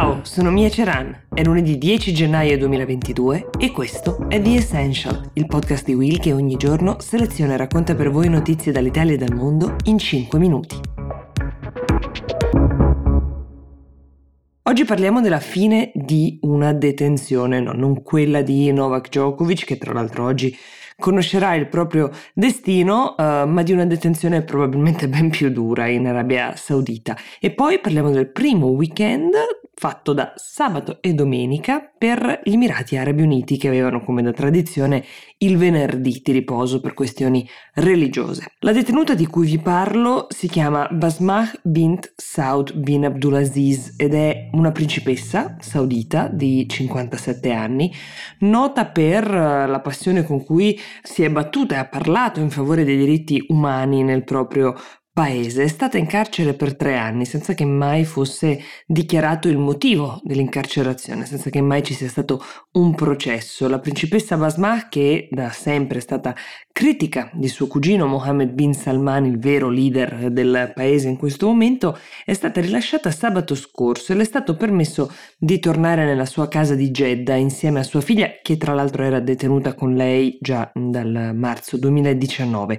Ciao, sono Mia Ceran. È lunedì 10 gennaio 2022 e questo è The Essential, il podcast di Will che ogni giorno seleziona e racconta per voi notizie dall'Italia e dal mondo in 5 minuti. Oggi parliamo della fine di una detenzione, no, non quella di Novak Djokovic, che tra l'altro oggi conoscerà il proprio destino, uh, ma di una detenzione probabilmente ben più dura in Arabia Saudita. E poi parliamo del primo weekend fatto da sabato e domenica per gli Emirati Arabi Uniti che avevano come da tradizione il venerdì di riposo per questioni religiose. La detenuta di cui vi parlo si chiama Basmah bint Saud bin Abdulaziz ed è una principessa saudita di 57 anni, nota per eh, la passione con cui si è battuta e ha parlato in favore dei diritti umani nel proprio paese è stata in carcere per tre anni senza che mai fosse dichiarato il motivo dell'incarcerazione, senza che mai ci sia stato un processo. La principessa Basmah, che da sempre è stata critica di suo cugino Mohammed bin Salman, il vero leader del paese in questo momento, è stata rilasciata sabato scorso e le è stato permesso di tornare nella sua casa di Jeddah insieme a sua figlia, che tra l'altro era detenuta con lei già dal marzo 2019.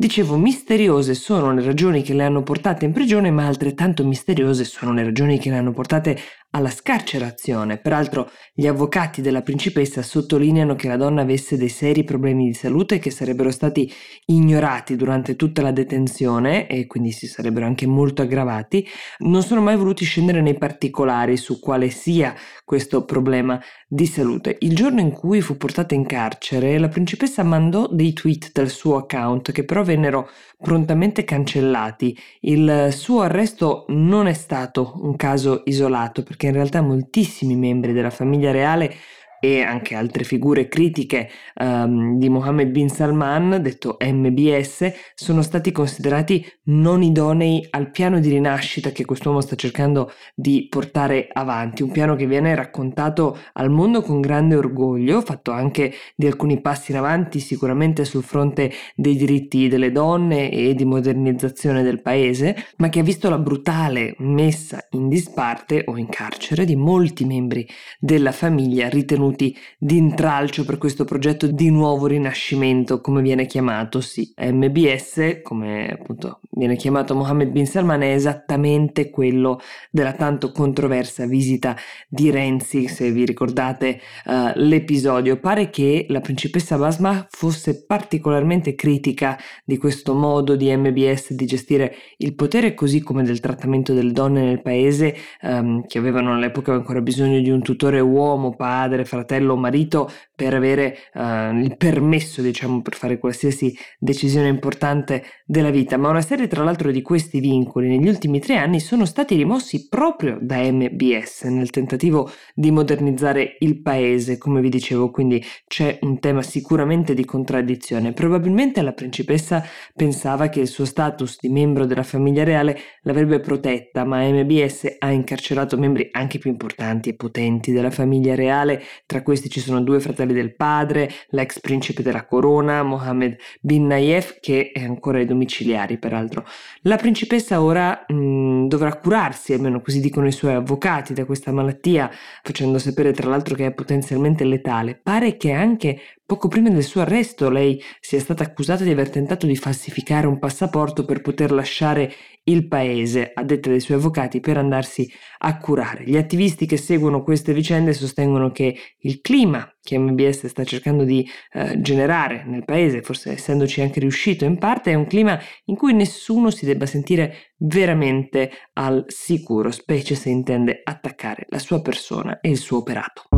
Dicevo, misteriose sono le ragioni che le hanno portate in prigione, ma altrettanto misteriose sono le ragioni che le hanno portate alla scarcerazione. Peraltro gli avvocati della principessa sottolineano che la donna avesse dei seri problemi di salute che sarebbero stati ignorati durante tutta la detenzione e quindi si sarebbero anche molto aggravati. Non sono mai voluti scendere nei particolari su quale sia questo problema di salute. Il giorno in cui fu portata in carcere, la principessa mandò dei tweet dal suo account che però vennero prontamente cancellati. Il suo arresto non è stato un caso isolato perché in realtà moltissimi membri della famiglia reale e anche altre figure critiche um, di Mohammed bin Salman, detto MBS, sono stati considerati non idonei al piano di rinascita che quest'uomo sta cercando di portare avanti, un piano che viene raccontato al mondo con grande orgoglio, fatto anche di alcuni passi in avanti sicuramente sul fronte dei diritti delle donne e di modernizzazione del paese, ma che ha visto la brutale messa in disparte o in carcere di molti membri della famiglia ritenuti ritenuti d'intralcio per questo progetto di nuovo rinascimento, come viene chiamato, sì, MBS, come appunto viene chiamato Mohammed bin Salman, è esattamente quello della tanto controversa visita di Renzi, se vi ricordate uh, l'episodio. Pare che la principessa Basma fosse particolarmente critica di questo modo di MBS di gestire il potere, così come del trattamento delle donne nel paese, um, che avevano all'epoca ancora bisogno di un tutore uomo, padre, fratello o marito per avere uh, il permesso, diciamo, per fare qualsiasi decisione importante della vita, ma una serie tra l'altro di questi vincoli negli ultimi tre anni sono stati rimossi proprio da MBS nel tentativo di modernizzare il paese, come vi dicevo, quindi c'è un tema sicuramente di contraddizione. Probabilmente la principessa pensava che il suo status di membro della famiglia reale l'avrebbe protetta, ma MBS ha incarcerato membri anche più importanti e potenti della famiglia reale, tra questi ci sono due fratelli del padre, l'ex principe della corona, Mohammed bin Nayef, che è ancora ai domiciliari peraltro. La principessa ora mh, mm, dovrà curarsi, almeno così dicono i suoi avvocati, da questa malattia, facendo sapere tra l'altro che è potenzialmente letale. Pare che anche Poco prima del suo arresto lei sia stata accusata di aver tentato di falsificare un passaporto per poter lasciare il paese, a detta dei suoi avvocati, per andarsi a curare. Gli attivisti che seguono queste vicende sostengono che il clima che MBS sta cercando di eh, generare nel paese, forse essendoci anche riuscito in parte, è un clima in cui nessuno si debba sentire veramente al sicuro, specie se intende attaccare la sua persona e il suo operato.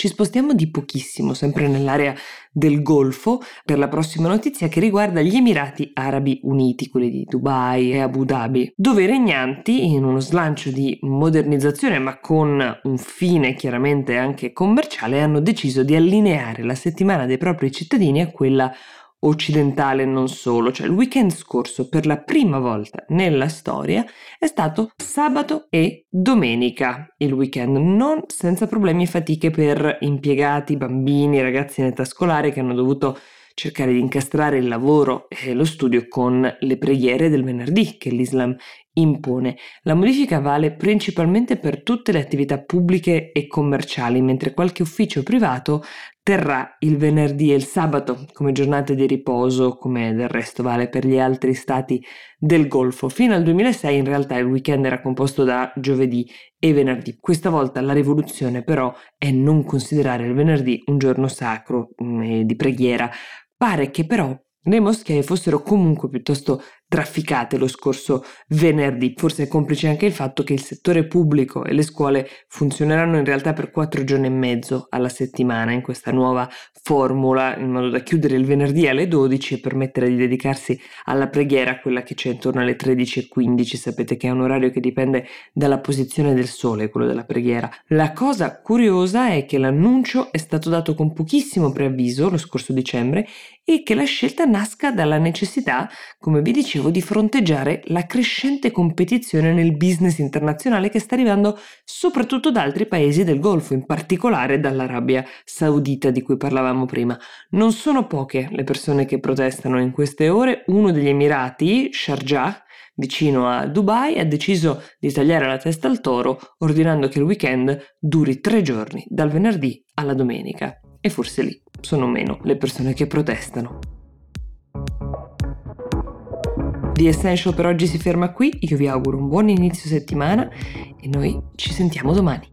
Ci spostiamo di pochissimo, sempre nell'area del Golfo, per la prossima notizia che riguarda gli Emirati Arabi Uniti, quelli di Dubai e Abu Dhabi, dove i regnanti, in uno slancio di modernizzazione ma con un fine chiaramente anche commerciale, hanno deciso di allineare la settimana dei propri cittadini a quella occidentale non solo, cioè il weekend scorso per la prima volta nella storia è stato sabato e domenica il weekend, non senza problemi e fatiche per impiegati, bambini, ragazzi in età scolare che hanno dovuto cercare di incastrare il lavoro e lo studio con le preghiere del venerdì che l'Islam impone. La modifica vale principalmente per tutte le attività pubbliche e commerciali, mentre qualche ufficio privato terrà il venerdì e il sabato come giornate di riposo, come del resto vale per gli altri stati del Golfo. Fino al 2006 in realtà il weekend era composto da giovedì e venerdì. Questa volta la rivoluzione però è non considerare il venerdì un giorno sacro mm, di preghiera. Pare che però le moschee fossero comunque piuttosto trafficate lo scorso venerdì. Forse è complice anche il fatto che il settore pubblico e le scuole funzioneranno in realtà per quattro giorni e mezzo alla settimana in questa nuova formula, in modo da chiudere il venerdì alle 12 e permettere di dedicarsi alla preghiera, quella che c'è intorno alle 13.15. Sapete che è un orario che dipende dalla posizione del sole, quello della preghiera. La cosa curiosa è che l'annuncio è stato dato con pochissimo preavviso lo scorso dicembre e che la scelta nasca dalla necessità, come vi dicevo, di fronteggiare la crescente competizione nel business internazionale che sta arrivando soprattutto da altri paesi del Golfo, in particolare dall'Arabia Saudita di cui parlavamo prima. Non sono poche le persone che protestano in queste ore, uno degli Emirati, Sharjah, vicino a Dubai, ha deciso di tagliare la testa al toro ordinando che il weekend duri tre giorni, dal venerdì alla domenica. E forse lì sono meno le persone che protestano. The Essential per oggi si ferma qui, io vi auguro un buon inizio settimana e noi ci sentiamo domani.